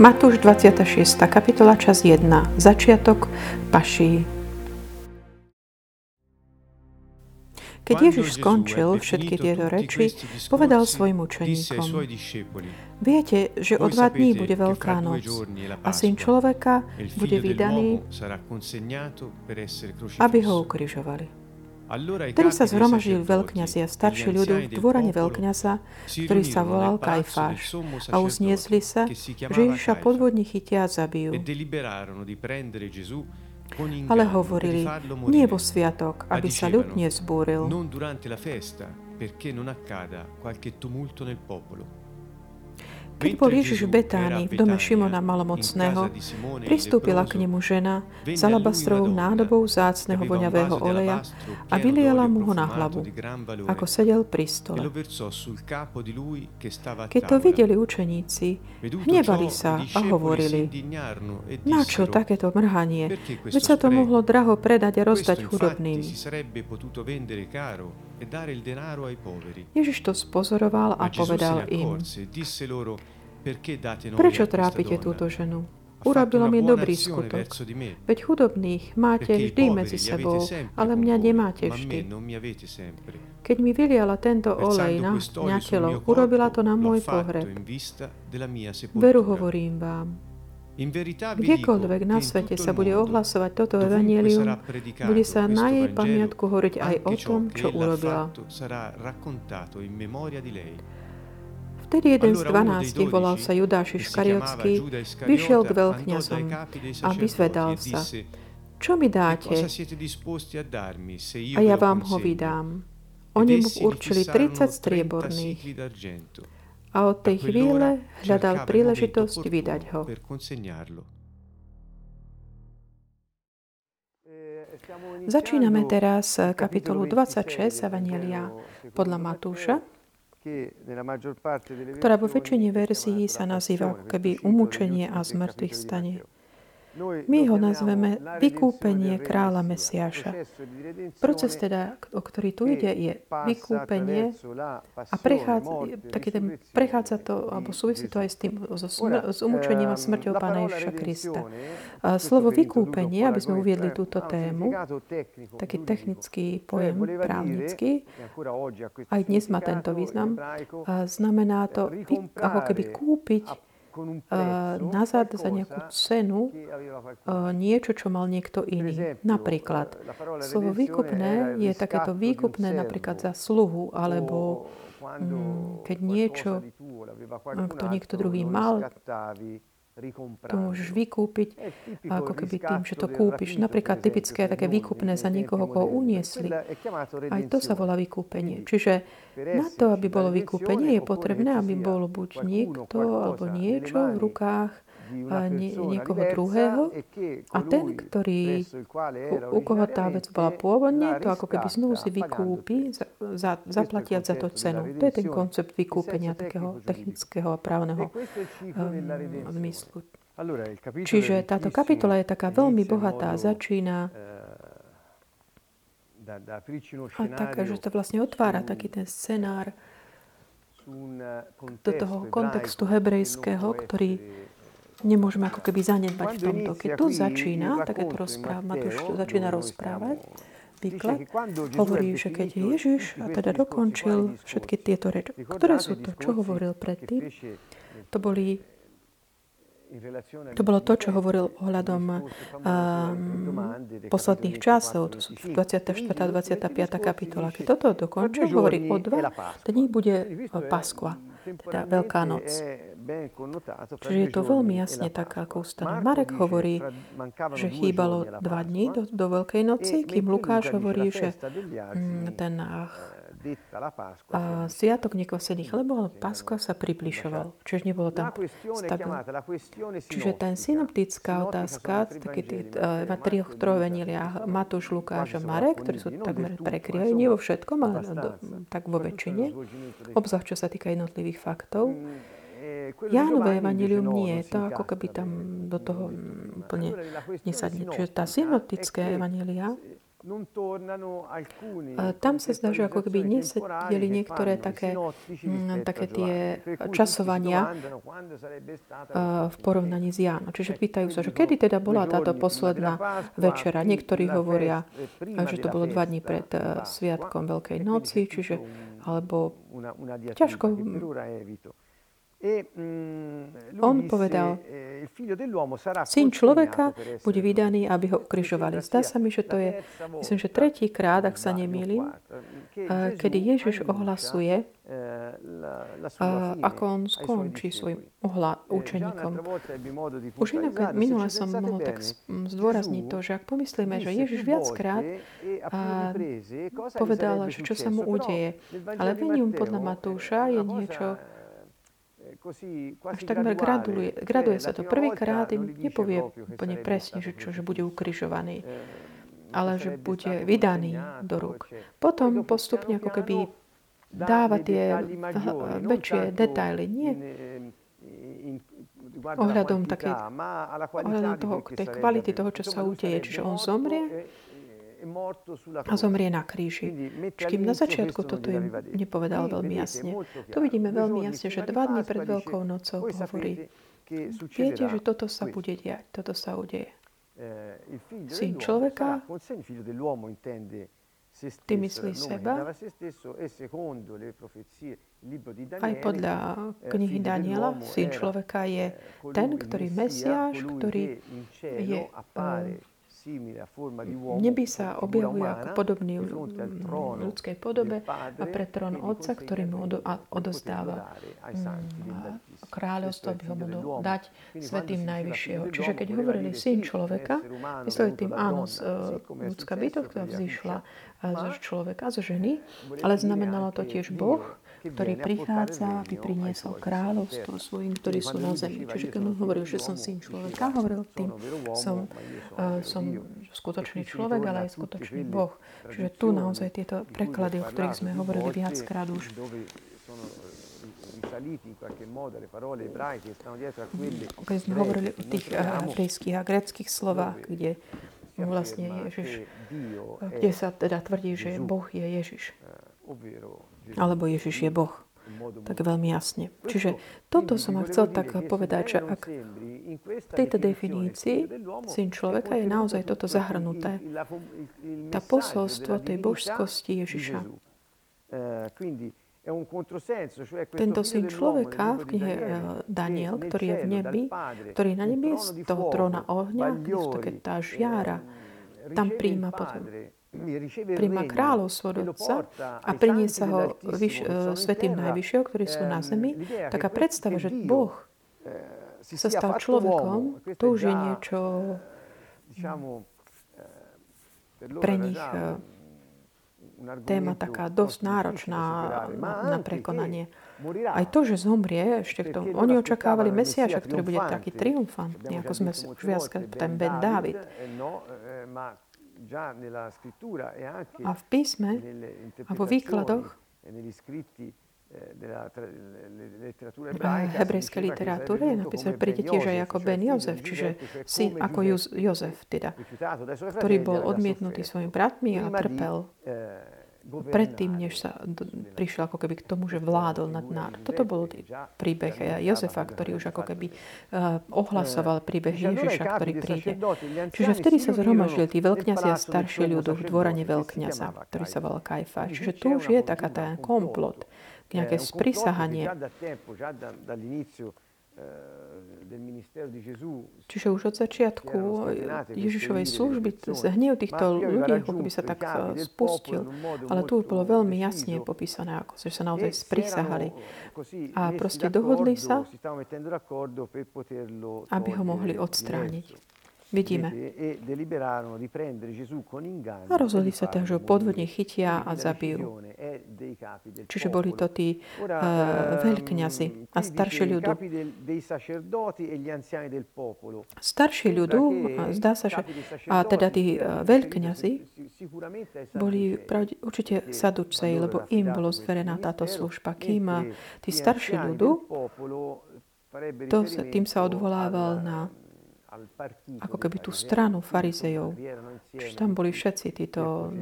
Matúš 26. kapitola čas 1. Začiatok paší. Keď Ježiš skončil všetky tieto reči, povedal svojim učeníkom, Viete, že o dva dní bude Veľká noc a Syn človeka bude vydaný, aby ho ukrižovali. Vtedy sa zhromažili veľkňazi a starší ľudu v dvorane veľkňaza, ktorý sa volal Kajfáš a uzniesli sa, že Ježiša podvodní chytia a zabijú. Ale hovorili, nie vo sviatok, aby sa ľud nezbúril. perché non accada qualche tumulto nel popolo. Keď bol Ježiš v Betánii, v dome Šimona malomocného, pristúpila k nemu žena s alabastrovou nádobou zácného voňavého oleja a vyliala mu ho na hlavu, ako sedel pri stole. Keď to videli učeníci, hnevali sa a hovorili, na čo takéto mrhanie, veď sa to mohlo draho predať a rozdať chudobným. Ježiš to spozoroval a povedal im, Prečo trápite túto ženu? Urobila mi dobrý skutok. Veď chudobných máte vždy medzi sebou, ale mňa nemáte vždy. Keď mi vyliala tento olej na, na telo, urobila to na môj pohreb. Veru hovorím vám, Kdekoľvek na svete sa bude ohlasovať toto evanelium, bude sa na jej pamiatku hovoriť aj o tom, čo urobila. Vtedy jeden z dvanástich, volal sa Judáš Iškariotský, vyšiel k veľkňazom a vyzvedal sa, čo mi dáte? A ja vám ho vydám. Oni mu určili 30 strieborných a od tej chvíle hľadal príležitosť vydať ho. Začíname teraz kapitolu 26 Evangelia podľa Matúša, ktorá vo väčšine verzií sa nazýva ako keby umúčenie a zmrtvých stane. My ho nazveme vykúpenie kráľa Mesiáša. Proces teda, o ktorý tu ide, je vykúpenie a prechádza, taký ten, prechádza to, alebo súvisí to aj s tým, so s umúčením a smrťou Pána Ježiša Krista. A slovo vykúpenie, aby sme uviedli túto tému, taký technický pojem právnický, aj dnes má tento význam, znamená to ako keby kúpiť nazad za nejakú cenu niečo, čo mal niekto iný. Napríklad, slovo výkupné je takéto výkupné napríklad za sluhu, alebo mm, keď niečo, kto niekto druhý mal, to môžeš vykúpiť ako keby tým, že to kúpiš. Napríklad typické také výkupné za niekoho, koho uniesli. Aj to sa volá vykúpenie. Čiže na to, aby bolo vykúpenie, je potrebné, aby bolo buď niekto alebo niečo v rukách nie, niekoho druhého a ten, ktorý, u, u koho tá vec bola pôvodne, to ako keby znovu si vykúpi, za, za, zaplatiať za to cenu. To je ten koncept vykúpenia takého technického a právneho um, zmyslu. Čiže táto kapitola je taká veľmi bohatá. Začína a taká, že to vlastne otvára taký ten scenár do toho kontextu hebrejského, ktorý nemôžeme ako keby zanedbať v tomto. Keď tu začína, tak je to rozpráva, Matúš tu začína rozprávať, výklad, hovorí, že keď Ježiš a teda dokončil všetky tieto reči, ktoré sú to, čo hovoril predtým, to boli to bolo to, čo hovoril ohľadom um, posledných časov, to sú 24. a 25. kapitola. Keď toto dokončil, hovorí, o dva dní bude Paskva, teda Veľká noc. Čiže je to veľmi jasne tak, ako ustane. Marek hovorí, že chýbalo dva dní do, do Veľkej noci, kým Lukáš hovorí, že mm, ten ach, a sviatok nekvasených chlebov, ale Páskva sa približoval. Čiže nebolo tam stabilné. Čiže ten synoptická otázka, také tie uh, trioch troveniliach Matúš, Lukáš a Marek, ktorí sú takmer prekryli, nie vo všetkom, ale do, tak vo väčšine, obzvlášť čo sa týka jednotlivých faktov, Jánové evanilium nie je to, ako keby tam do toho úplne nesadne. Čiže tá synoptická evanília tam sa zdá, že ako keby nesedeli niektoré také, mm, také tie časovania v porovnaní s Jánom. Čiže pýtajú sa, že kedy teda bola táto posledná večera. Niektorí hovoria, že to bolo dva dní pred Sviatkom Veľkej noci, čiže alebo ťažko E, On povedal, eh, syn človeka bude vydaný, aby ho ukrižovali. Zdá sa mi, že to je, myslím, že tretíkrát, ak sa nemýlim, eh, kedy Ježiš ohlasuje, eh, ako on skončí svojim ohla, učeníkom. Už inak minule som mohol tak zdôrazniť to, že ak pomyslíme, že Ježiš viackrát povedal, že čo sa mu udeje, ale venium podľa Matúša je niečo, až takmer graduje, graduje sa to. Prvýkrát im nepovie úplne presne, že, čo, že bude ukrižovaný, ale že bude vydaný do rúk. Potom postupne ako keby dáva tie väčšie detaily. Nie ohľadom, také, ohľadom toho, tej kvality toho, čo sa udeje. Čiže on zomrie a zomrie na kríži. Kým na začiatku toto im nepovedal veľmi jasne. Tu vidíme veľmi jasne, že dva dní pred Veľkou nocou hovorí, viete, že toto sa bude diať, toto sa udeje. Eh, Syn človeka ty myslí seba, aj podľa eh, knihy Daniela, syn človeka je ten, ktorý Mesiáš, ktorý je v nebi sa objavuje ako podobný ľudskej podobe a pre trón Otca, ktorý mu odozdáva mm, kráľovstvo, aby ho mohol dať svetým najvyššieho. Čiže keď hovorili syn človeka, mysleli tým áno, ľudská bytosť, ktorá vzýšla z človeka, z ženy, ale znamenalo to tiež Boh, ktorý prichádza, aby priniesol kráľovstvo svojim, ktorí sú na zemi. Čiže keď on hovoril, že som syn človeka, hovoril tým, som, uh, som skutočný človek, ale aj skutočný Boh. Čiže tu naozaj tieto preklady, o ktorých sme hovorili viackrát už, keď sme hovorili o tých hebrejských a greckých slovách, kde vlastne Ježiš, kde sa teda tvrdí, že Boh je Ježiš alebo Ježiš je Boh. Tak veľmi jasne. Čiže toto som vám chcel tak povedať, že ak v tejto definícii syn človeka je naozaj toto zahrnuté. Tá posolstvo tej božskosti Ježiša. Tento syn človeka v knihe eh, Daniel, ktorý je v nebi, ktorý je na nebi z toho tróna ohňa, je tá žiara, tam príjma potom príjma kráľovstvo od Otca a priniesa ho vyš, svetým najvyššieho, ktorí sú na zemi, taká predstava, že Boh sa stal človekom, to už je niečo pre nich téma taká dosť náročná na prekonanie. Aj to, že zomrie, ešte to, oni očakávali Mesiaša, ktorý bude taký triumfantný, ako sme už viac ten Ben David. A v písme a vo výkladoch hebrejskej literatúre je napísané, príde tiež aj ako Ben Jozef, čiže syn ako Jozef, teda, ktorý bol odmietnutý svojimi bratmi a trpel. eh, predtým, než sa prišiel ako keby k tomu, že vládol nad národ. Toto bol príbeh Jozefa, ktorý už ako keby uh, ohlasoval príbeh Ježiša, ktorý príde. Čiže vtedy sa zhromažili tí veľkňazi a starší ľudu v dvorane veľkňaza, ktorý sa volal Kajfa. Čiže tu už je taká ten komplot, nejaké sprisahanie Čiže už od začiatku Ježišovej služby hnev týchto ľudí ako keby sa tak spustil. Ale tu bolo veľmi jasne popísané, ako že sa naozaj sprisahali. A proste dohodli sa, aby ho mohli odstrániť. Vidíme. E a rozhodli sa tak, že ho podvodne chytia a zabijú. Čiže boli to tí uh, veľkňazi a starší ľudu. Starší ľudu, zdá sa, že a teda tí uh, veľkňazi boli pravde, určite saducej, lebo im bolo zverená táto služba. Kým tí starší ľudu, to, tým sa odvolával na ako keby tú stranu farizejov. Čiže tam boli všetci títo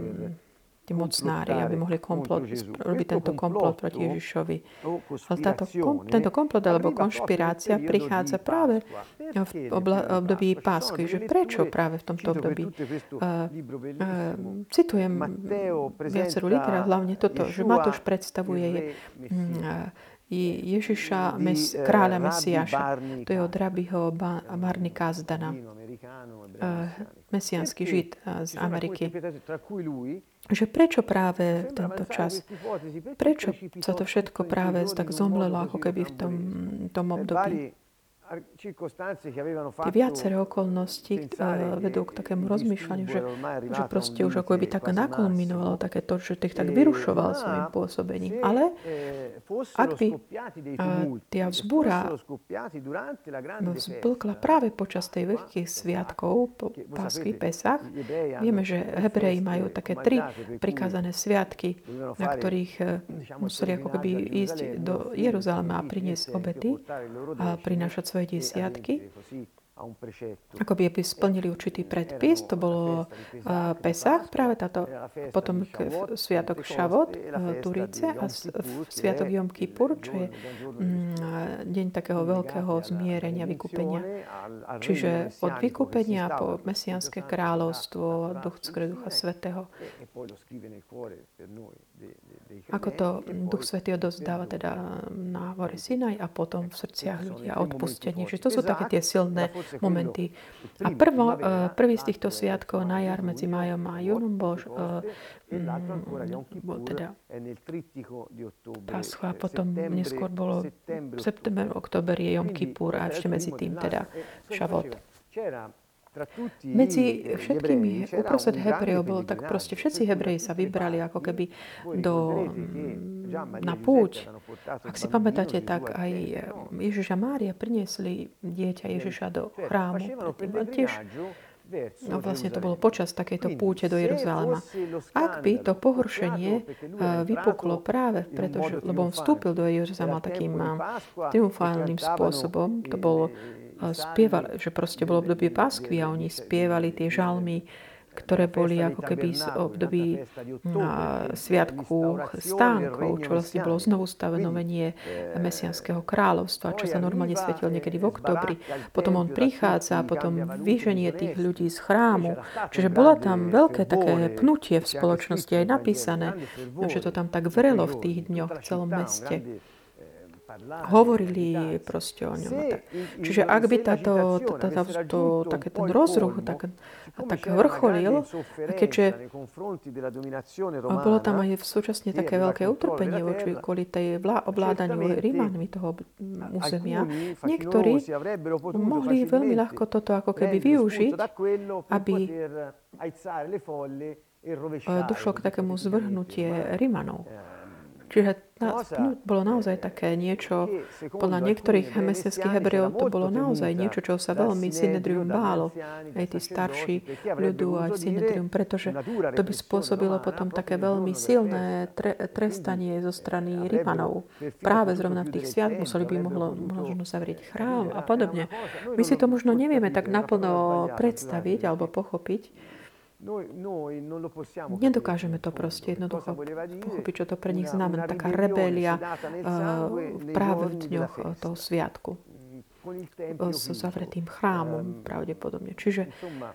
tí mocnári, aby mohli komplot, robiť tento komplot proti Ježišovi. Ale táto, kom, tento komplot alebo konšpirácia prichádza práve v obla, období pásky. Že prečo práve v tomto období? Uh, uh, citujem viacero literát, hlavne toto, že Matúš predstavuje uh, Ježiša, mes, kráľa Mesiáša. To je od rabiho Barny Kazdana, mesiánsky žid z Ameriky. Že prečo práve tento čas? Prečo sa to všetko práve tak zomlelo, ako keby v tom, tom období? Tie viaceré okolnosti uh, vedú k takému rozmýšľaniu, že, že proste už ako by tak nakulminovalo také to, že tých tak vyrušoval svojim pôsobením. Ale ak by tie vzbúra vzblkla práve počas tej veľkých sviatkov, po Pásky, Pesach, vieme, že Hebreji majú také tri prikázané sviatky, na ktorých museli ako keby ísť do Jeruzalema a priniesť obety a prinášať svoje svoje desiatky, ako by splnili určitý predpis, to bolo uh, Pesach, práve táto, potom Sviatok Šavot, uh, Turice a Sviatok Jom Kippur, čo je um, deň takého veľkého zmierenia, vykúpenia. Čiže od vykúpenia po mesianské kráľovstvo, duch Ducha Svetého. Ako to Duch Svetý odozdáva teda na hore Sinaj a potom v srdciach ľudia odpustenie. Že to sú také tie silné momenty. A prvo, eh, prvý z týchto sviatkov na jar medzi majom a júnom bol, uh, bol teda Pascha a potom neskôr bolo september, oktober je Jom Kippur a ešte medzi tým teda Šavot. Medzi všetkými uprostred Hebrejov bolo tak proste, všetci Hebreji sa vybrali ako keby do, mm, na púť. Ak si pamätáte, tak aj Ježiš a Mária priniesli dieťa Ježiša do chrámu. Tiež No vlastne to bolo počas takejto púte do Jeruzalema. Ak by to pohoršenie vypuklo práve pretože, lebo on vstúpil do Jeruzalema takým triumfálnym spôsobom, to bolo spievali, že proste bolo obdobie páskvy a oni spievali tie žalmy, ktoré boli ako keby z období na sviatku stánkov, čo vlastne bolo znovu stavenovenie mesianského kráľovstva, čo sa normálne svetilo niekedy v oktobri. Potom on prichádza a potom vyženie tých ľudí z chrámu. Čiže bola tam veľké také pnutie v spoločnosti aj napísané, že to tam tak vrelo v tých dňoch v celom meste hovorili proste o ňom. Tak. Čiže ak by táto, táto, to, také ten rozruch tak, tak vrcholil, keďže bolo tam aj súčasne také veľké utrpenie voči kvôli tej vlá, ovládaniu Rímanmi toho územia, niektorí mohli veľmi ľahko toto ako keby využiť, aby došlo k takému zvrhnutie Rímanov. Čiže na, no, bolo naozaj také niečo, podľa niektorých mesiackých hebrejov to bolo naozaj niečo, čo sa veľmi Synedrium bálo, aj tí starší ľudu a Synedrium, pretože to by spôsobilo potom také veľmi silné tre, trestanie zo strany Rimanov. Práve zrovna v tých sviat museli by mohlo, možno zavrieť chrám a podobne. My si to možno nevieme tak naplno predstaviť alebo pochopiť, Nedokážeme to proste jednoducho pochopiť, čo to pre nich znamená. Taká rebelia uh, práve v dňoch eh, toho sviatku mm, s zavretým chrámom ehm, pravdepodobne. Čiže ehm,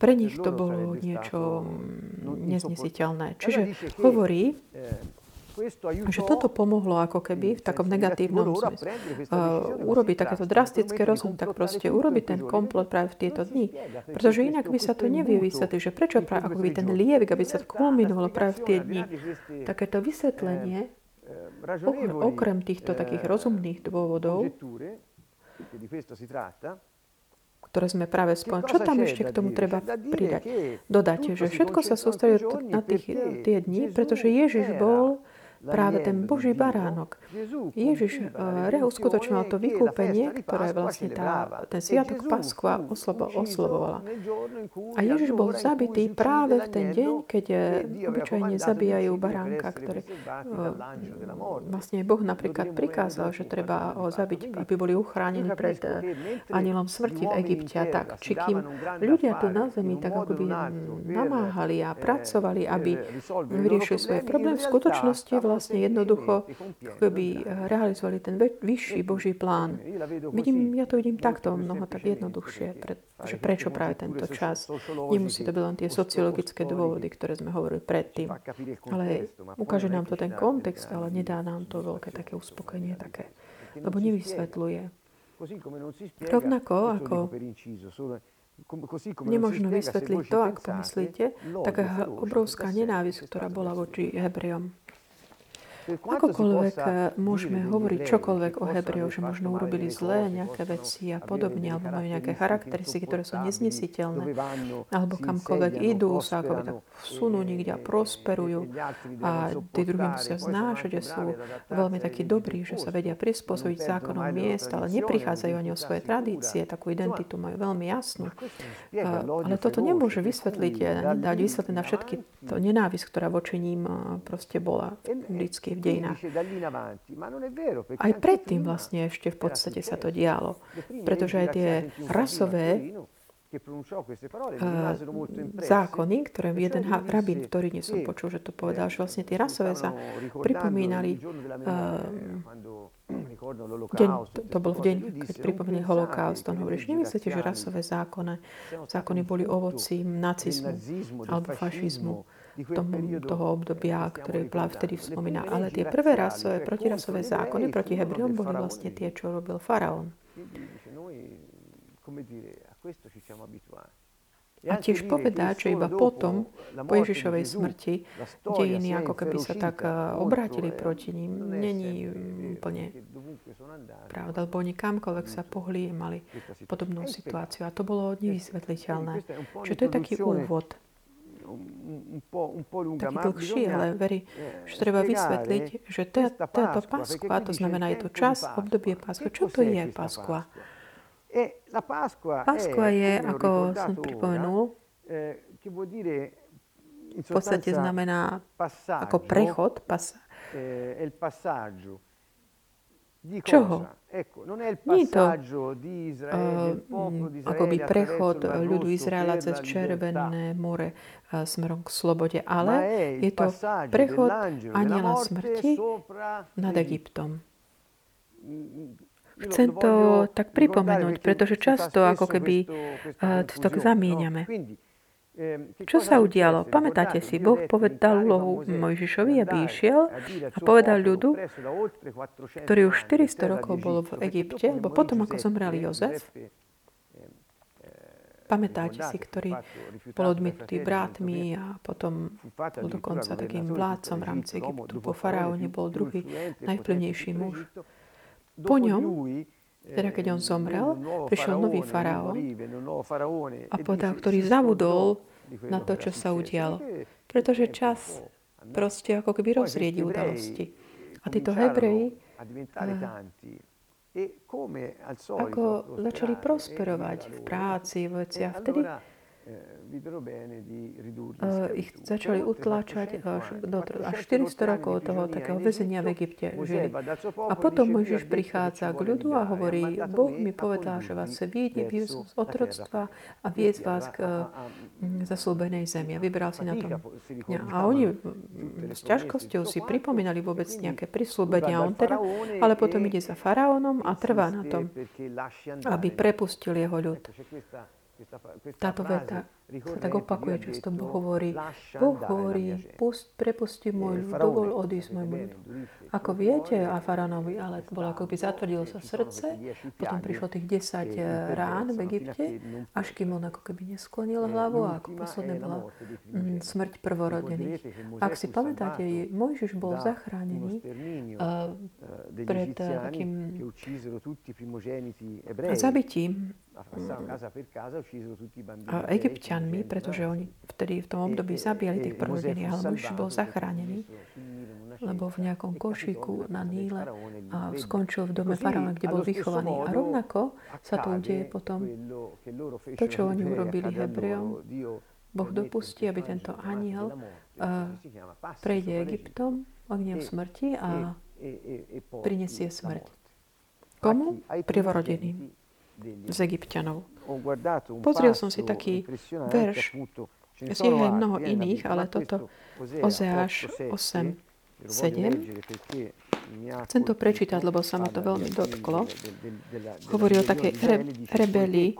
pre nich to bolo niečo neznesiteľné. Čiže hovorí, že toto pomohlo ako keby v takom negatívnom zmysle. Uh, urobiť takéto drastické rozhodnutie, tak proste urobiť ten komplot práve v tieto dni. Pretože inak by sa to nevie vysvetliť, že prečo práve ako by ten lievik, aby sa to kulminovalo práve v tie dni. Takéto vysvetlenie, okrem týchto takých rozumných dôvodov, ktoré sme práve spomenuli. Čo tam ešte k tomu treba pridať? Dodať, že všetko sa sústredí na tých, tie dni, pretože Ježiš bol práve ten Boží baránok. Ježiš uh, uskutočnil to vykúpenie, ktoré vlastne tá, ten sviatok Paskva oslobo, oslovovala. A Ježiš bol zabitý práve v ten deň, keď obyčajne zabíjajú baránka, ktoré uh, vlastne Boh napríklad prikázal, že treba ho zabiť, aby boli uchránení pred anielom smrti v Egypte tak. Či kým ľudia tu na zemi tak ako by namáhali a pracovali, aby vyriešili svoje problémy, v skutočnosti vlastne jednoducho by realizovali ten vyšší Boží plán. Vidím, ja to vidím takto mnoho tak jednoduchšie, že prečo práve tento čas. Nemusí to byť len tie sociologické dôvody, ktoré sme hovorili predtým. Ale ukáže nám to ten kontext, ale nedá nám to veľké také uspokojenie, také, lebo nevysvetľuje. Rovnako ako Nemožno vysvetliť to, ak pomyslíte, taká obrovská nenávisť, ktorá bola voči Hebrejom. Akokoľvek eh, môžeme hovoriť čokoľvek o Hebrejov, že možno urobili zlé nejaké veci a podobne, alebo majú nejaké charakteristiky, ktoré sú neznesiteľné, alebo kamkoľvek idú, sa ako tak vsunú niekde a prosperujú a tí druhí musia znášať, že sú veľmi takí dobrí, že sa vedia prispôsobiť zákonom miest, ale neprichádzajú ani o svoje tradície, takú identitu majú veľmi jasnú. Ale toto nemôže vysvetliť, dať vysvetliť na všetky to nenávisť, ktorá voči ním eh, proste bola. vždycky v dejinách. Aj predtým vlastne ešte v podstate sa to dialo, pretože aj tie rasové zákony, ktoré jeden rabín, ktorý nie som počul, že to povedal, že vlastne tie rasové sa pripomínali deň, to, to bol v deň, keď pripomínali holokaust. On hovorí, že nemyslíte, že rasové zákony, zákony boli ovocím nacizmu alebo fašizmu tomu, toho obdobia, ktoré vtedy spomína. Ale tie prvé rasové, protirasové zákony proti Hebrejom boli vlastne tie, čo robil faraón. A tiež povedať, že iba potom, po Ježišovej smrti, dejiny ako keby sa tak obrátili proti ním, není úplne pravda, lebo oni kamkoľvek sa pohli, mali podobnú situáciu. A to bolo nevysvetliteľné. Čiže to je taký úvod taký dlhší, ale verí, eh, že treba vysvetliť, že táto Paskva, to znamená, je to čas, obdobie Paskva. Čo to je Paskva? Paskva je, ako som pripomenul, eh, v podstate znamená ako prechod, pas, Čoho? Nie je to uh, akoby prechod ľudu Izraela cez Červené more uh, smerom k slobode, ale je to prechod aniela smrti nad Egyptom. Chcem to tak pripomenúť, pretože často ako keby uh, to tak zamieňame. Čo sa udialo? Pamätáte si, Boh povedal úlohu Mojžišovi, aby išiel a povedal ľudu, ktorý už 400 rokov bol v Egypte, lebo potom, ako zomrel Jozef, pamätáte si, ktorý bol odmietnutý brátmi a potom bol dokonca takým vládcom v rámci Egyptu. Po faraóne bol druhý najvplyvnejší muž. Po ňom teda keď on zomrel, prišiel nový faraón a povedal, ktorý zavudol na to, čo sa udialo. Pretože čas proste ako keby rozriedi udalosti. A títo Hebreji ako začali prosperovať v práci, v veciach. Vtedy Uh, ich začali utláčať až, do, až 400 rokov toho takého väzenia v Egypte žili. A potom Mojžiš prichádza k ľudu a hovorí, Boh mi povedal, že vás chce viedť z otroctva a viesť vás k zaslúbenej zemi. A vybral si na tom. A oni s ťažkosťou si pripomínali vôbec nejaké prislúbenia. On teda, ale potom ide za faraónom a trvá na tom, aby prepustil jeho ľud. Táto veta sa tak opakuje, často Boh hovorí, Boh hovorí, pust, prepusti môj ľud, dovol odísť môj ľud. Ako viete, a Faranovi, ale bolo ako by zatvrdilo sa srdce, potom prišlo tých 10 rán v Egypte, až kým on ako keby nesklonil hlavu a ako posledné bola mm, smrť prvorodených. Ak si pamätáte, Mojžiš bol zachránený uh, pred takým zabitím egyptianmi, pretože oni vtedy v tom období zabíjali tých prvorodených, ale Mojžiš bol zachránený, lebo v nejakom košíku na Níle a skončil v dome faraóna, kde bol vychovaný. A rovnako sa to udeje potom to, čo oni urobili Hebrejom. Boh dopustí, aby tento aniel uh, prejde Egyptom, ohňom smrti a prinesie smrť. Komu? Privorodeným z Egyptianov. Pozrel som si taký verš, je aj mnoho iných, ale toto Ozeáš 8, 7. Chcem to prečítať, lebo sa ma to veľmi dotklo. Hovorí o takej re, rebelii.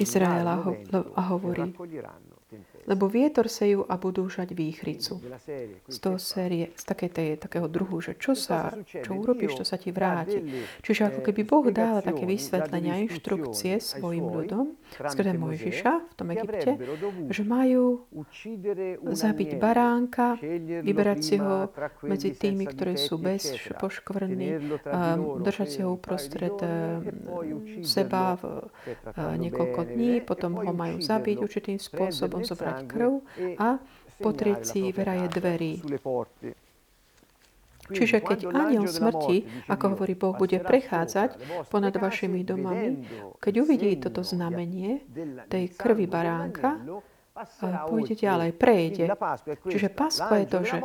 Izraela a hovorí, lebo vietor sejú a budú žať výchricu. Z toho série, z také tej, takého druhu, že čo sa, čo urobíš, to sa ti vráti. Čiže ako keby Boh dal také vysvetlenia, inštrukcie svojim ľudom, skrze Mojžiša v tom Egypte, že majú zabiť baránka, vyberať si ho medzi tými, ktorí sú bez poškvrny, držať si ho uprostred seba v niekoľko dní, potom ho majú zabiť určitým spôsobom, zobrať dať krv a potrieť si veraje dverí. Čiže keď aniel smrti, ako hovorí Boh, bude prechádzať ponad vašimi domami, keď uvidí toto znamenie tej krvi baránka, pôjde ďalej, prejde. Čiže Pasko je to, že,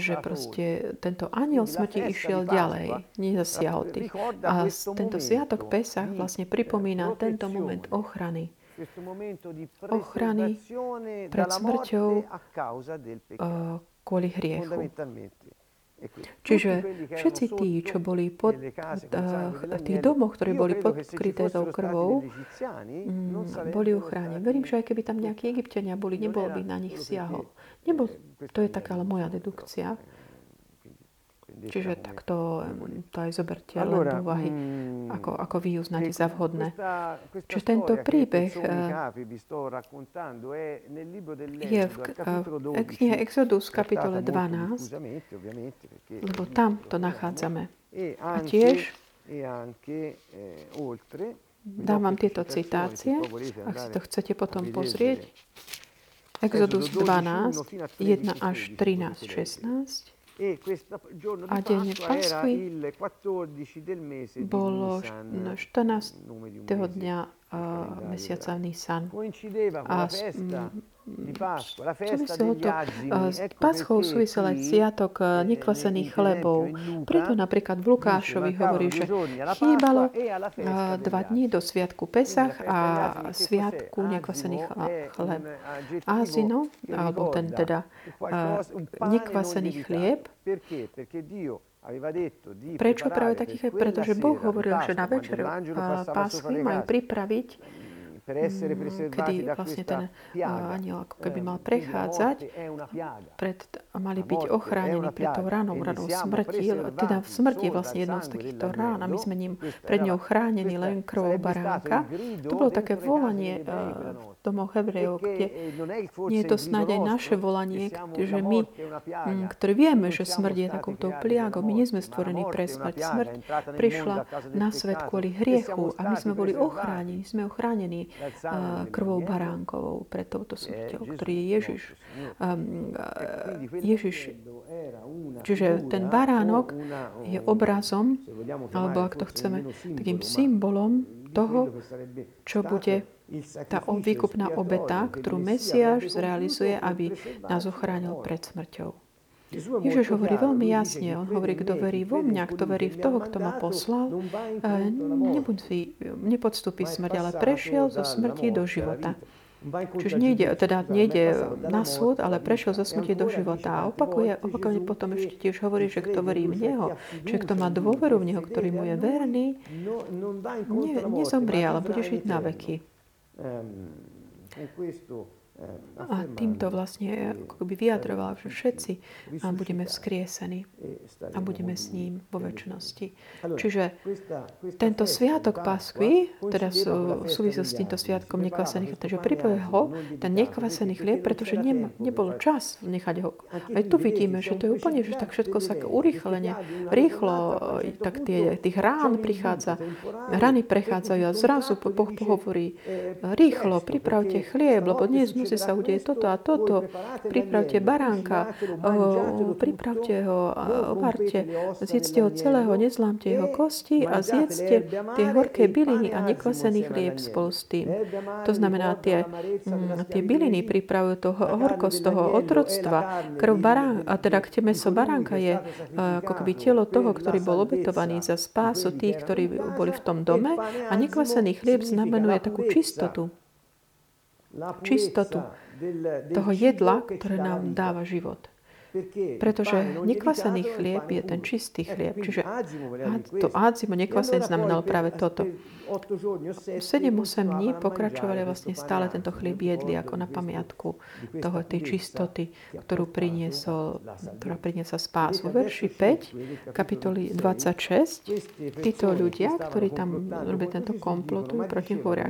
že proste tento aniel smrti išiel ďalej, nezasiahol tých. A tento sviatok Pesach vlastne pripomína tento moment ochrany ochrany pred smrťou kvôli hriechu. Čiže všetci tí, čo boli pod, uh, tých domoch, ktorí boli podkryté tou krvou, boli uchránení. Verím, že aj keby tam nejakí egyptiania boli, nebol by na nich siahol. Nebol, to je taká ale moja dedukcia. Čiže takto to aj zoberte len do úvahy, mm, ako, ako vy uznáte za vhodné. Čiže tento príbeh eh, je v, v knihe Exodus kapitole 12, lebo tam to nachádzame. E a tiež e eh, dám vám tieto citácie, ak si to chcete potom pozrieť. Exodus 12, 1 až 13, 16. A deň Paschy bolo 14. dňa mesiaca Nisan. A Súviselo to s Paschou súvisel aj sviatok nekvasených chlebov. Preto napríklad v Lukášovi hovorí, že chýbalo dva dní do sviatku Pesach a sviatku nekvasených chleb. Ázino, alebo ten teda nekvasený chlieb, Prečo práve takých? Pretože Boh hovoril, že na večer Páschy majú pripraviť kedy vlastne ten aniel ako keby mal prechádzať, pred, mali byť ochránení pred tou ranou, ranou smrti, teda v smrti je vlastne jednou z takýchto rán a my sme ním pred ňou chránení len krvou baránka. To bolo také volanie v domoch Hebrejov, kde nie je to snáď aj naše volanie, že my, mm, ktorí vieme, že smrť je takouto pliagou, my nie sme stvorení pre smrť. Smrť prišla na svet kvôli hriechu a my sme boli ochránení, sme ochránení krvou baránkovou pred touto smrťou, ktorý je Ježiš. Ježiš, čiže ten baránok je obrazom, alebo ak to chceme, takým symbolom toho, čo bude tá výkupná obeta, ktorú Mesiáš zrealizuje, aby nás ochránil pred smrťou. Ježiš hovorí veľmi jasne. On hovorí, kto verí vo mňa, kto verí v toho, kto ma poslal, nebudí, nepodstúpi smrť, ale prešiel zo smrti do života. Čiže nejde, teda nejde na súd, ale prešiel zo smrti do života. A opakuje, opakuje potom ešte tiež hovorí, že kto verí v Neho, čiže kto má dôveru v Neho, ktorý mu je verný, ne, nezomrie, ale bude žiť na veky. Ehm, con questo a týmto vlastne ako by vyjadroval, že všetci budeme vzkriesení a budeme s ním vo väčšnosti. Čiže tento sviatok Paskvy, teda v súvislosti s týmto sviatkom nekvasených, takže pripoje ho ten nekvasený chlieb, pretože ne, nebol čas nechať ho. Aj tu vidíme, že to je úplne, že tak všetko sa urýchlene, rýchlo, tak tie, tých rán prichádza, rany prechádzajú a zrazu Boh pohovorí, rýchlo, pripravte chlieb, lebo dnes musí sa udeje toto a toto, pripravte baránka, pripravte ho, obarte, zjedzte ho celého, nezlámte jeho kosti a zjedzte tie horké byliny a nekvasený chlieb spolu s tým. To znamená, tie, mm, tie byliny pripravujú to horkosť toho otroctva. Krv barán, a teda k meso baránka je ako keby telo toho, ktorý bol obetovaný za spásu tých, ktorí boli v tom dome a nekvasený chlieb znamenuje takú čistotu čistotu toho jedla, ktoré nám dáva život. Pretože nekvasený chlieb je ten čistý chlieb. Čiže to ádzimo nekvasený znamenalo práve toto. 7-8 dní pokračovali vlastne stále tento chlieb jedli ako na pamiatku toho, tej čistoty, ktorú priniesol, ktorá priniesla spás. Vo verši 5, kapitoly 26, títo ľudia, ktorí tam robia tento komplot proti hovoria,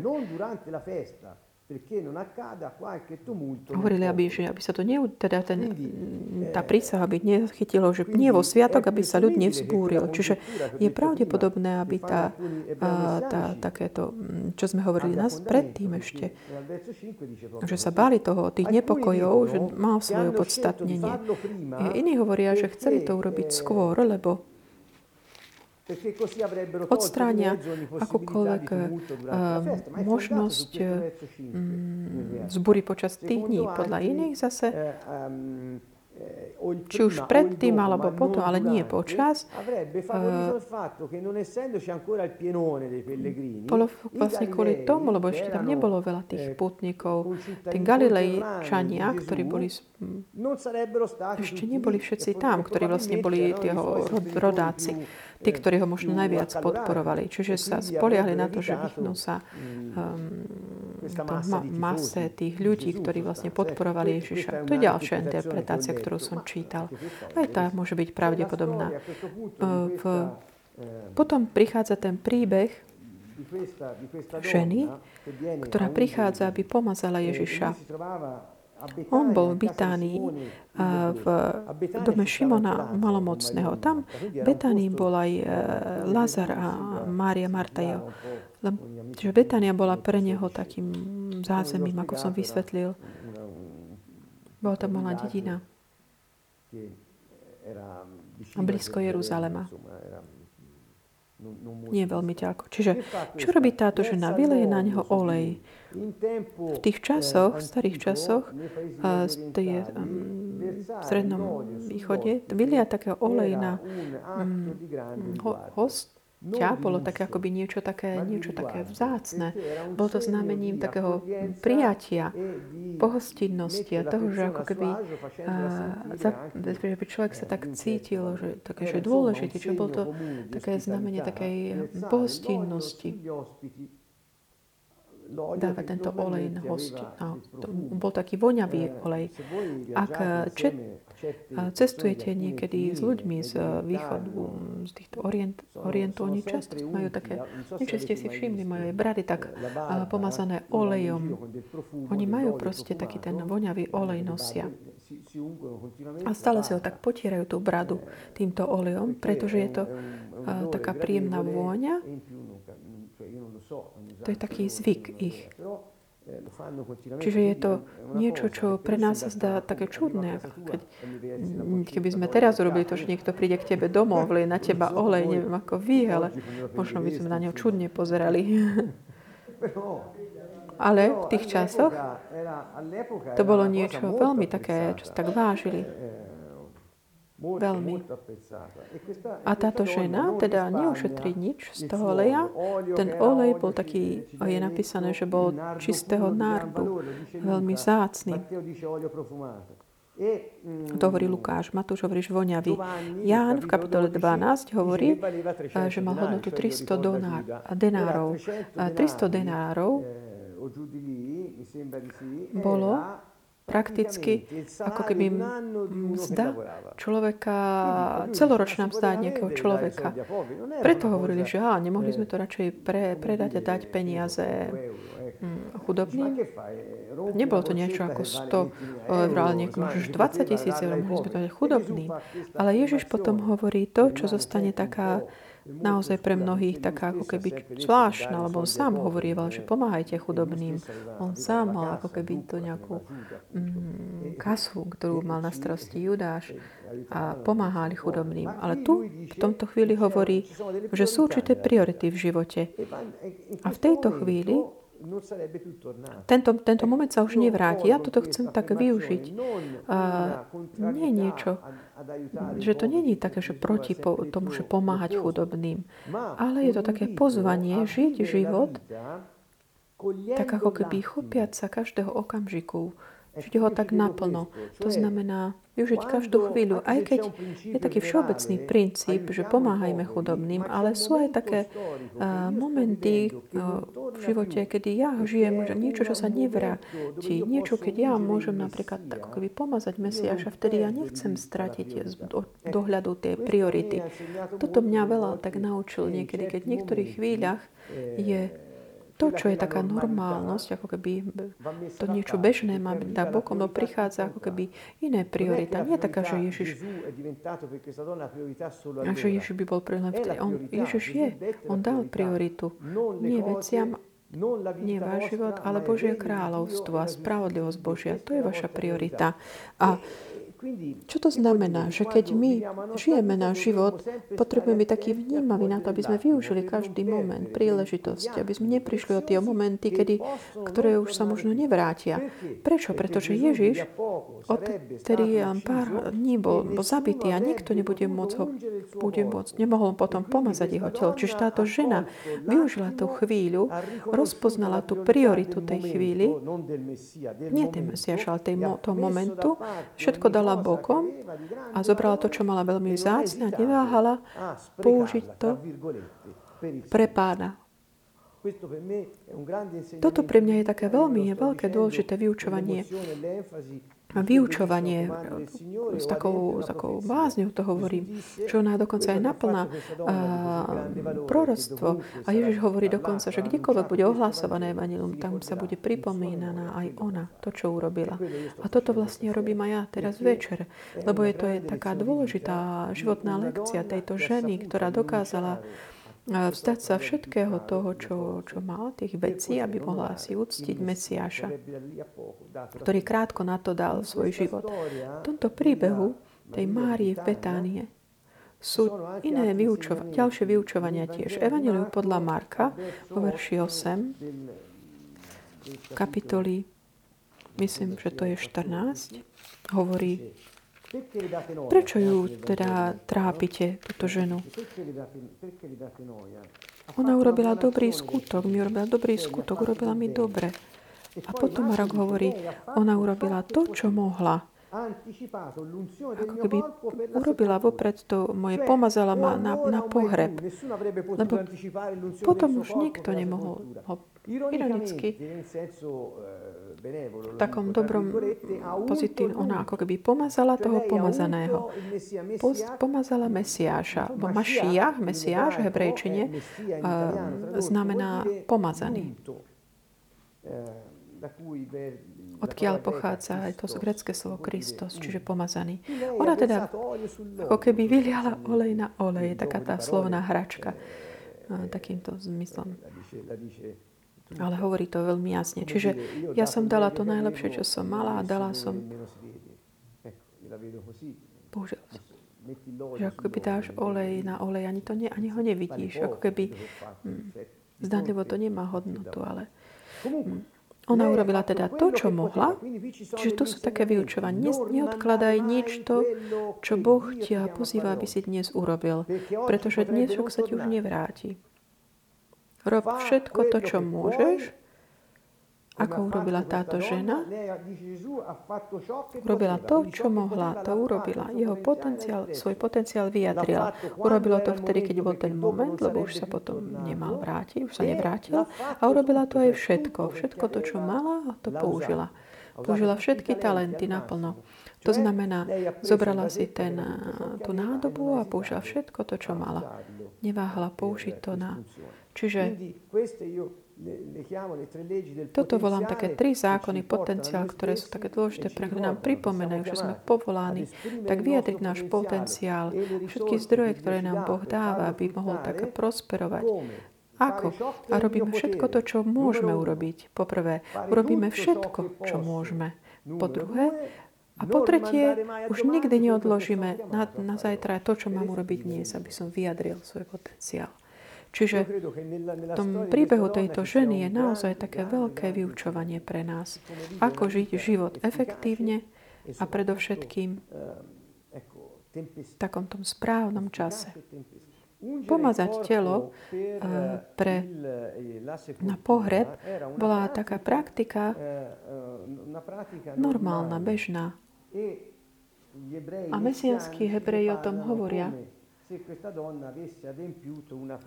Hovorili, aby, že, aby sa to ne, teda ten, tá prísaha by nechytilo, že nie vo sviatok, aby sa ľud nevzbúril. Čiže je pravdepodobné, aby tá, tá, takéto, čo sme hovorili nás predtým ešte, že sa báli toho, tých nepokojov, že mal svoje podstatnenie. Iní hovoria, že chceli to urobiť skôr, lebo odstránia akúkoľvek uh, možnosť um, zbury počas tých dní. Podľa iných zase eh, ehm, či už predtým alebo potom, ale nie počas, bolo vlastne kvôli tomu, lebo ešte tam nebolo veľa tých putníkov. Tí Galilejčania, ktorí boli, ešte neboli všetci tam, ktorí vlastne boli tie rodáci tí, ktorí ho možno najviac podporovali. Čiže sa spoliahli na to, že vyhnú sa um, ma- mase tých ľudí, ktorí vlastne podporovali Ježiša. To je ďalšia interpretácia, ktorú som čítal. Aj tá môže byť pravdepodobná. V, potom prichádza ten príbeh ženy, ktorá prichádza, aby pomazala Ježiša. On bol v Betánii v dome Šimona Malomocného. Tam v Betánii bol aj e, Lazar a Mária Marta jeho. Čiže Betánia bola pre neho takým zázemím, ako som vysvetlil. Bola tam malá dedina. A blízko Jeruzalema. Nie veľmi ďaleko. Čiže čo robí táto žena? Vyleje na neho olej. V tých časoch, v starých časoch, v strednom východe, vylia takého olej na host, ťa bolo také akoby niečo také, niečo také vzácne. Bolo to znamením takého prijatia, pohostinnosti a toho, že ako keby by človek sa tak cítil, že také, že dôležitý, čo bolo to také znamenie takej pohostinnosti dáva tento olej na hosti. No, to bol taký voňavý olej. Ak čet, cestujete niekedy s ľuďmi z východu, z týchto orient, orientov, oni často majú také, niečo ste si všimli, majú aj brady tak pomazané olejom. Oni majú proste taký ten voňavý olej nosia. A stále si ho tak potierajú tú bradu týmto olejom, pretože je to taká príjemná vôňa to je taký zvyk ich. Čiže je to niečo, čo pre nás sa zdá také čudné. Keď, keby sme teraz urobili to, že niekto príde k tebe domov, vlie na teba olej, neviem ako vy, ale možno by sme na neho čudne pozerali. Ale v tých časoch to bolo niečo veľmi také, čo sa tak vážili. Veľmi. A táto žena teda neušetrí nič z toho oleja. Ten olej bol taký, je napísané, že bol čistého nárdu, veľmi zácný. To hovorí Lukáš, Matúš hovorí, voňavý. Ján v kapitole 12 hovorí, že mal hodnotu 300 donár, denárov. 300 denárov bolo prakticky ako keby mzda človeka, celoročná mzda nejakého človeka. Preto hovorili, že á, nemohli sme to radšej pre, predať a dať peniaze hm, chudobným. Nebolo to niečo ako 100 eur, ale nieko, možno 20 tisíc eur, mohli sme to dať chudobným. Ale Ježiš potom hovorí to, čo zostane taká naozaj pre mnohých taká ako keby zvláštna, lebo on sám hovorieval, že pomáhajte chudobným. On sám mal ako keby to nejakú mm, kasu, ktorú mal na starosti Judáš a pomáhali chudobným. Ale tu v tomto chvíli hovorí, že sú určité priority v živote. A v tejto chvíli tento, tento moment sa už nevráti. Ja toto chcem tak využiť. A nie niečo, že to není také, že proti tomu, že pomáhať chudobným, ale je to také pozvanie žiť život tak ako keby chopiať sa každého okamžiku Žiť ho tak naplno. To znamená využiť každú chvíľu, aj keď je taký všeobecný princíp, že pomáhajme chudobným, ale sú aj také uh, momenty uh, v živote, kedy ja žijem že niečo, čo sa nevráti, niečo, keď ja môžem napríklad ako keby pomazať Mesiaša, vtedy ja nechcem stratiť z dohľadu tie priority. Toto mňa veľa tak naučil niekedy, keď v niektorých chvíľach je to, čo je taká normálnosť, ako keby to niečo bežné má byť tak bokom, no prichádza ako keby iné priorita. Nie taká, že Ježiš, že Ježiš by bol priorita. On, Ježiš je, on dal prioritu. Nie veciam, nie váš život, ale Božie kráľovstvo a spravodlivosť Božia. To je vaša priorita. A čo to znamená? Že keď my žijeme náš život, potrebujeme byť taký vnímavý na to, aby sme využili každý moment, príležitosť, aby sme neprišli o tie momenty, kedy, ktoré už sa možno nevrátia. Prečo? Pretože Ježiš, odtedy pár dní bol, bol zabitý a nikto nebude môcť ho bude môcť, nemohol potom pomazať jeho telo. Čiže táto žena využila tú chvíľu, rozpoznala tú prioritu tej chvíli, nie tej Mesiaša, ale tej, toho momentu, všetko dala dala bokom a zobrala to, čo mala veľmi vzácne a neváhala použiť to pre pána. Toto pre mňa je také veľmi je veľké dôležité vyučovanie vyučovanie s takou, s takou bázňou to hovorím, čo ona dokonca je naplná proroctvo. A Ježiš hovorí dokonca, že kdekoľvek bude ohlasované evanilium, tam sa bude pripomínaná aj ona, to, čo urobila. A toto vlastne robím aj ja teraz večer, lebo je to je taká dôležitá životná lekcia tejto ženy, ktorá dokázala vzdať sa všetkého toho, čo, čo mal, tých vecí, aby mohla si uctiť Mesiáša, ktorý krátko na to dal svoj život. V tomto príbehu tej Márie v Betánie sú iné vyučova- ďalšie vyučovania tiež. Evangelium podľa Marka vo verši 8, kapitoly, myslím, že to je 14, hovorí Prečo ju teda trápite, túto ženu? Ona urobila dobrý skutok, mi urobila dobrý skutok, urobila mi dobre. A potom Marok hovorí, ona urobila to, čo mohla. Ako keby urobila vopred to moje, pomazala ma na, na pohreb. Lebo potom už nikto nemohol ho ironicky v takom dobrom pozitívnom, ona ako keby pomazala toho pomazaného. Post, pomazala Mesiáša, bo Mašiach, Mesiáš v hebrejčine, znamená pomazaný. Odkiaľ pochádza aj to grecké slovo Kristos, čiže pomazaný. Ona teda ako keby vyliala olej na olej, taká tá slovná hračka takýmto zmyslom. Ale hovorí to veľmi jasne. Čiže ja som dala to najlepšie, čo som mala a dala som... Bože, že ako keby dáš olej na olej, ani, to ne, ani ho nevidíš. Ako keby... Hm, zdanlivo to nemá hodnotu, ale... Hm, ona urobila teda to, čo mohla. Čiže to sú také vyučovania. Neodkladaj nič to, čo Boh ťa pozýva, aby si dnes urobil. Pretože dnes sa ti už nevráti. Rob všetko to, čo môžeš, Ako urobila táto žena? Urobila to, čo mohla. To urobila. Jeho potenciál, svoj potenciál vyjadrila. Urobilo to vtedy, keď bol ten moment, lebo už sa potom nemal vrátiť, už sa nevrátila. A urobila to aj všetko. Všetko to, čo mala, to použila. Použila všetky talenty naplno. To znamená, zobrala si ten, tú nádobu a použila všetko to, čo mala. Neváhala použiť to na... Čiže toto volám také tri zákony, potenciál, ktoré sú také dôležité, pre ktoré nám pripomenajú, že sme povolaní tak vyjadriť náš potenciál, všetky zdroje, ktoré nám Boh dáva, aby mohol tak prosperovať. Ako? A robíme všetko to, čo môžeme urobiť. Poprvé, urobíme všetko, čo môžeme. Po druhé, a po tretie, už nikdy neodložíme na, na zajtra to, čo mám urobiť dnes, aby som vyjadril svoj potenciál. Čiže v tom príbehu tejto ženy je naozaj také veľké vyučovanie pre nás. Ako žiť život efektívne a predovšetkým v takom tom správnom čase. Pomazať telo pre, na pohreb bola taká praktika normálna, bežná. A mesianskí hebreji o tom hovoria,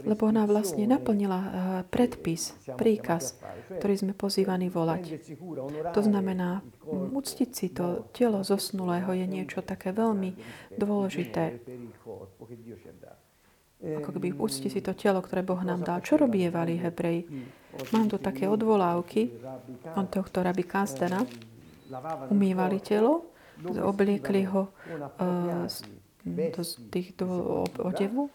lebo ona vlastne naplnila eh, predpis, príkaz, ktorý sme pozývaní volať. To znamená, uctiť si to telo zosnulého je niečo také veľmi dôležité. Ako keby uctiť si to telo, ktoré Boh nám dal. Čo robí Evali Hebrej? Mám tu také odvolávky od tohto rabi Kastena. Umývali telo, obliekli ho uh, do, tých, do odevu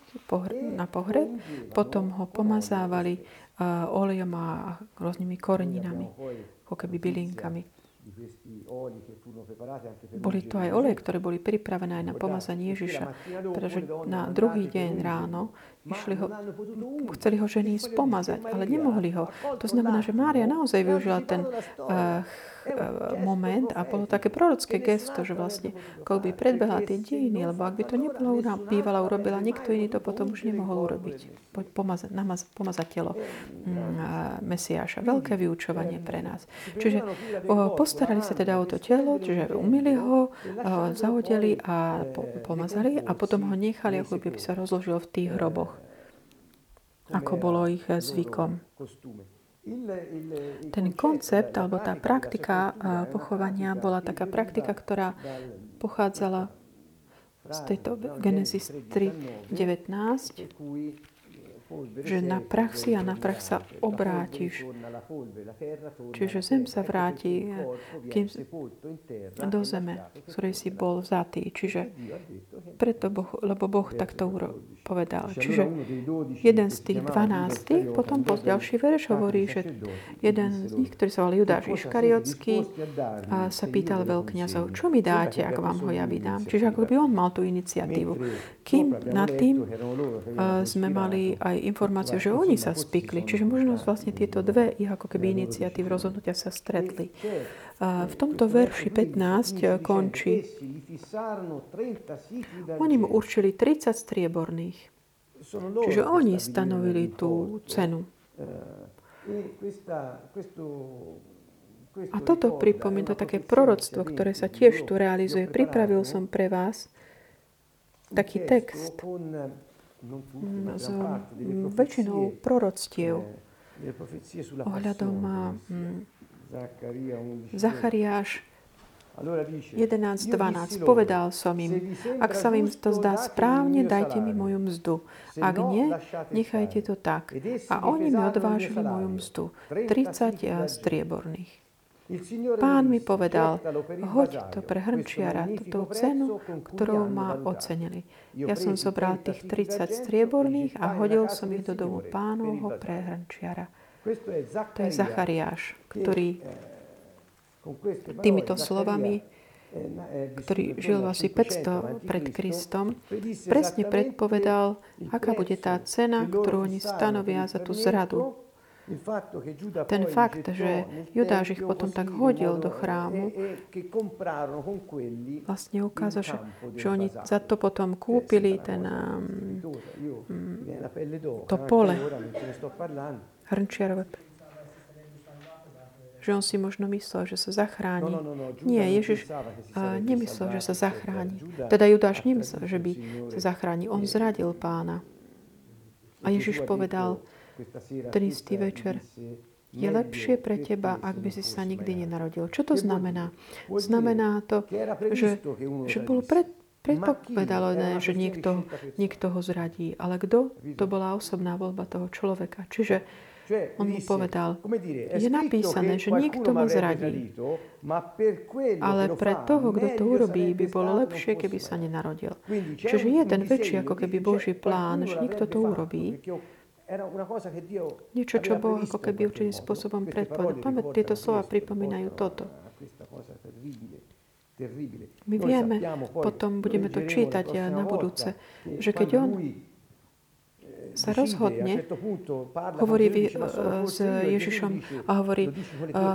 na pohreb, potom ho pomazávali olejom a rôznymi koreninami, ako keby bylinkami. Boli to aj oleje, ktoré boli pripravené aj na pomazanie Ježiša. Pretože na druhý deň ráno išli ho, chceli ho ženy spomazať, ale nemohli ho. To znamená, že Mária naozaj využila ten uh, moment a bolo také prorocké gesto, že vlastne ako by predbehla tie dejiny, lebo ak by to nebolo bývala urobila, nikto iný to potom už nemohol urobiť. Pomazať, namaz, pomazať telo mm, Mesiáša. Veľké vyučovanie pre nás. Čiže postarali sa teda o to telo, čiže umili ho, zahodili a pomazali a potom ho nechali, ako by sa rozložilo v tých hroboch ako bolo ich zvykom. Ten koncept alebo tá praktika pochovania bola taká praktika, ktorá pochádzala z tejto Genesis 3.19, že na prach si a na prach sa obrátiš. Čiže zem sa vráti kým, do zeme, z ktorej si bol zatý. Čiže preto boh, lebo Boh takto povedal. Čiže jeden z tých dvanástich, potom po ďalší verš hovorí, že jeden z nich, ktorý sa volal Judáš Iškariotský, sa pýtal veľkňazov, čo mi dáte, ak vám ho ja vydám. Čiže ako by on mal tú iniciatívu. Kým nad tým sme mali aj informáciu, že oni sa spikli. Čiže možno vlastne tieto dve ich ako keby iniciatív rozhodnutia sa stretli. V tomto verši 15 končí. Oni mu určili 30 strieborných. Čiže oni stanovili tú cenu. A toto pripomína také proroctvo, ktoré sa tiež tu realizuje. Pripravil som pre vás taký text s väčšinou proroctiev ohľadom Zachariáš 11.12. Povedal som im, ak sa im to zdá správne, dajte mi moju mzdu. Ak nie, nechajte to tak. A oni mi odvážili moju mzdu. 30 strieborných. Pán mi povedal, hoď to pre hrnčiara, túto cenu, ktorú ma ocenili. Ja som zobral tých 30 strieborných a hodil som ich do domu pánovho pre hrnčiara. To je Zachariáš, ktorý týmito slovami ktorý žil asi 500 pred Kristom, presne predpovedal, aká bude tá cena, ktorú oni stanovia za tú zradu ten fakt, že Judáš ich potom tak hodil do chrámu, vlastne ukázal, že, že oni za to potom kúpili ten, um, to pole hrnčiarové že on si možno myslel, že sa zachráni. Nie, Ježiš nemyslel, že sa zachráni. Teda Judáš nemyslel, že by sa zachráni. On zradil pána. A Ježiš povedal ten istý večer, je lepšie pre teba, ak by si sa nikdy nenarodil. Čo to znamená? Znamená to, že, že bolo pred, predpovedalené, že niekto, niekto ho zradí. Ale kto? To bola osobná voľba toho človeka. Čiže on mu povedal, je napísané, že niekto ma zradí, ale pre toho, kto to urobí, by bolo lepšie, keby sa nenarodil. Čiže je ten väčší ako keby Boží plán, že niekto to urobí, Niečo, čo Boh ako keby určitým spôsobom predpovedal. Pamäť, tieto slova pripomínajú toto. My vieme, potom budeme to čítať na budúce, že keď On sa rozhodne, hovorí vy, s Ježišom a hovorí,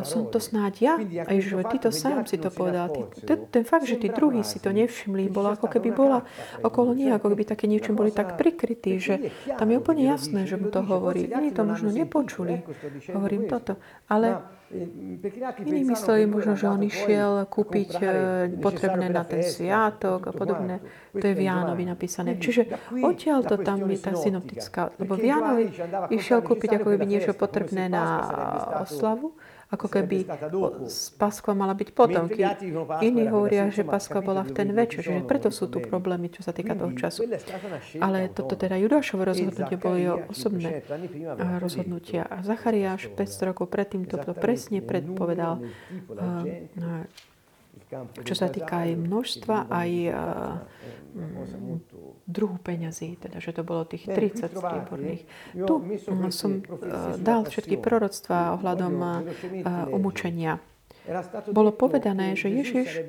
som to snáď ja? A Ježiš hovorí, ty to sám si to povedal. Ty, ten fakt, že tí druhí si to nevšimli, bola ako keby bola okolo nie, ako keby také niečím boli tak prikrytí, že tam je úplne jasné, že mu to hovorí. Oni to možno nepočuli. Hovorím toto. Ale Iní mysleli možno, že on išiel kúpiť potrebné na ten sviatok a podobné. To je v Jánovi napísané. Čiže odtiaľ to tam je tá synoptická. Lebo v Jánovi išiel kúpiť ako keby niečo potrebné na oslavu ako keby Paskva mala byť potom. Iní hovoria, že Paskva bola v ten večer, že preto sú tu problémy, čo sa týka toho času. Ale toto teda Judášovo rozhodnutie bolo jeho osobné rozhodnutia. A Zachariáš 500 rokov predtým to presne predpovedal čo sa týka aj množstva, aj mm, druhu peňazí, teda že to bolo tých 30 strieborných. Tu som dal všetky proroctvá ohľadom umúčenia. Bolo povedané, že Ježiš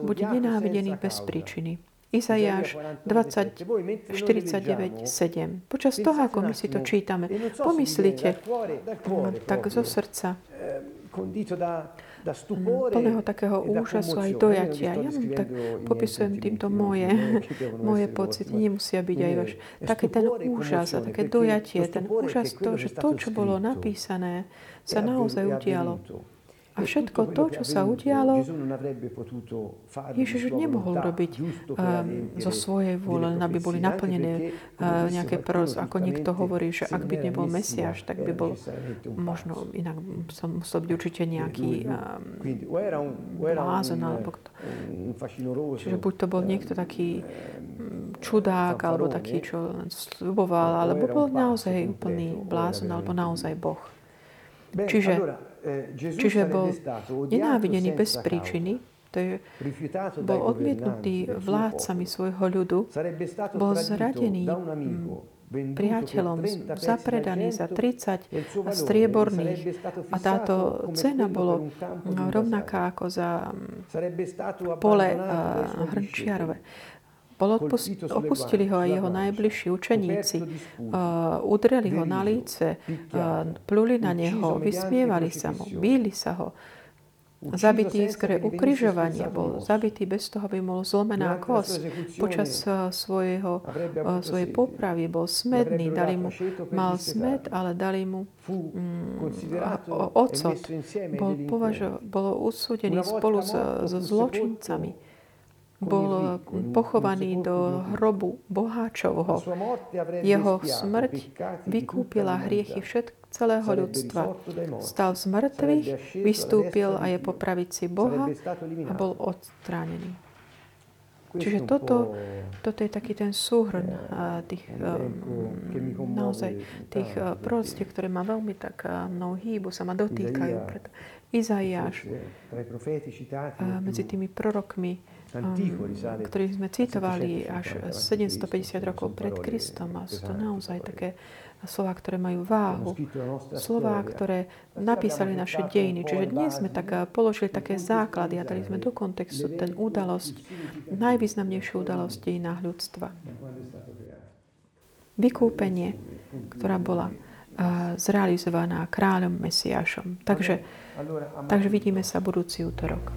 bude nenávidený bez príčiny. Izaiáš 20, 49, 7. Počas toho, ako my si to čítame, pomyslite. tak zo srdca, plného takého úžasu aj dojatia. Ja tak popisujem týmto moje, moje pocity, nemusia byť aj vaše. Taký ten úžas a také dojatie, ten úžas to, že to, čo bolo napísané, sa naozaj udialo. A všetko to, čo sa udialo, Ježiš nemohol robiť um, zo svojej vôle, aby boli naplnené uh, nejaké pros, ako niekto hovorí, že ak by nebol Mesiáš, tak by bol možno inak som musel byť určite nejaký blázon, alebo kto. Čiže buď to bol niekto taký um, čudák, alebo taký, čo sluboval, alebo bol naozaj úplný blázon, alebo naozaj Boh. Čiže Eh, Čiže bol nenávidený bez príčiny, to je, bol odmietnutý vládcami svojho ľudu, bol zradený mm, priateľom, zapredaný za 30 strieborných. a táto cena bolo rovnaká ako za mm, pole hrnčiarové. Bol opustili ho aj jeho najbližší učeníci, uh, udreli ho na líce, uh, pluli na neho, vysmievali sa mu, bíli sa ho. Zabitý skrze ukrižovania, bol zabitý bez toho, aby bol zlomená kosť. Počas uh, svojho, svojej popravy bol smedný, dali mu, mal smed, ale dali mu mm, ocot. Bol, považo, bolo usúdený spolu so, so zločincami bol pochovaný do hrobu boháčovho. Jeho smrť vykúpila hriechy všetk celého ľudstva. Stal z mŕtvych, vystúpil a je po pravici Boha a bol odstránený. Čiže toto, toto je taký ten súhrn tých, um, naozaj, tých uh, proroctiev, ktoré ma veľmi tak mnou hýbu, sa ma dotýkajú. Izaiáš medzi tými prorokmi ktorých sme citovali až 750 rokov pred Kristom. A sú to naozaj také slova, ktoré majú váhu. Slova, ktoré napísali naše dejiny. Čiže dnes sme tak eh, položili také základy a dali sme do kontextu ten udalosť, najvýznamnejšiu udalosť dejinách ľudstva. Vykúpenie, ktorá bola uh, zrealizovaná kráľom Mesiášom. Takže, takže vidíme sa budúci útorok.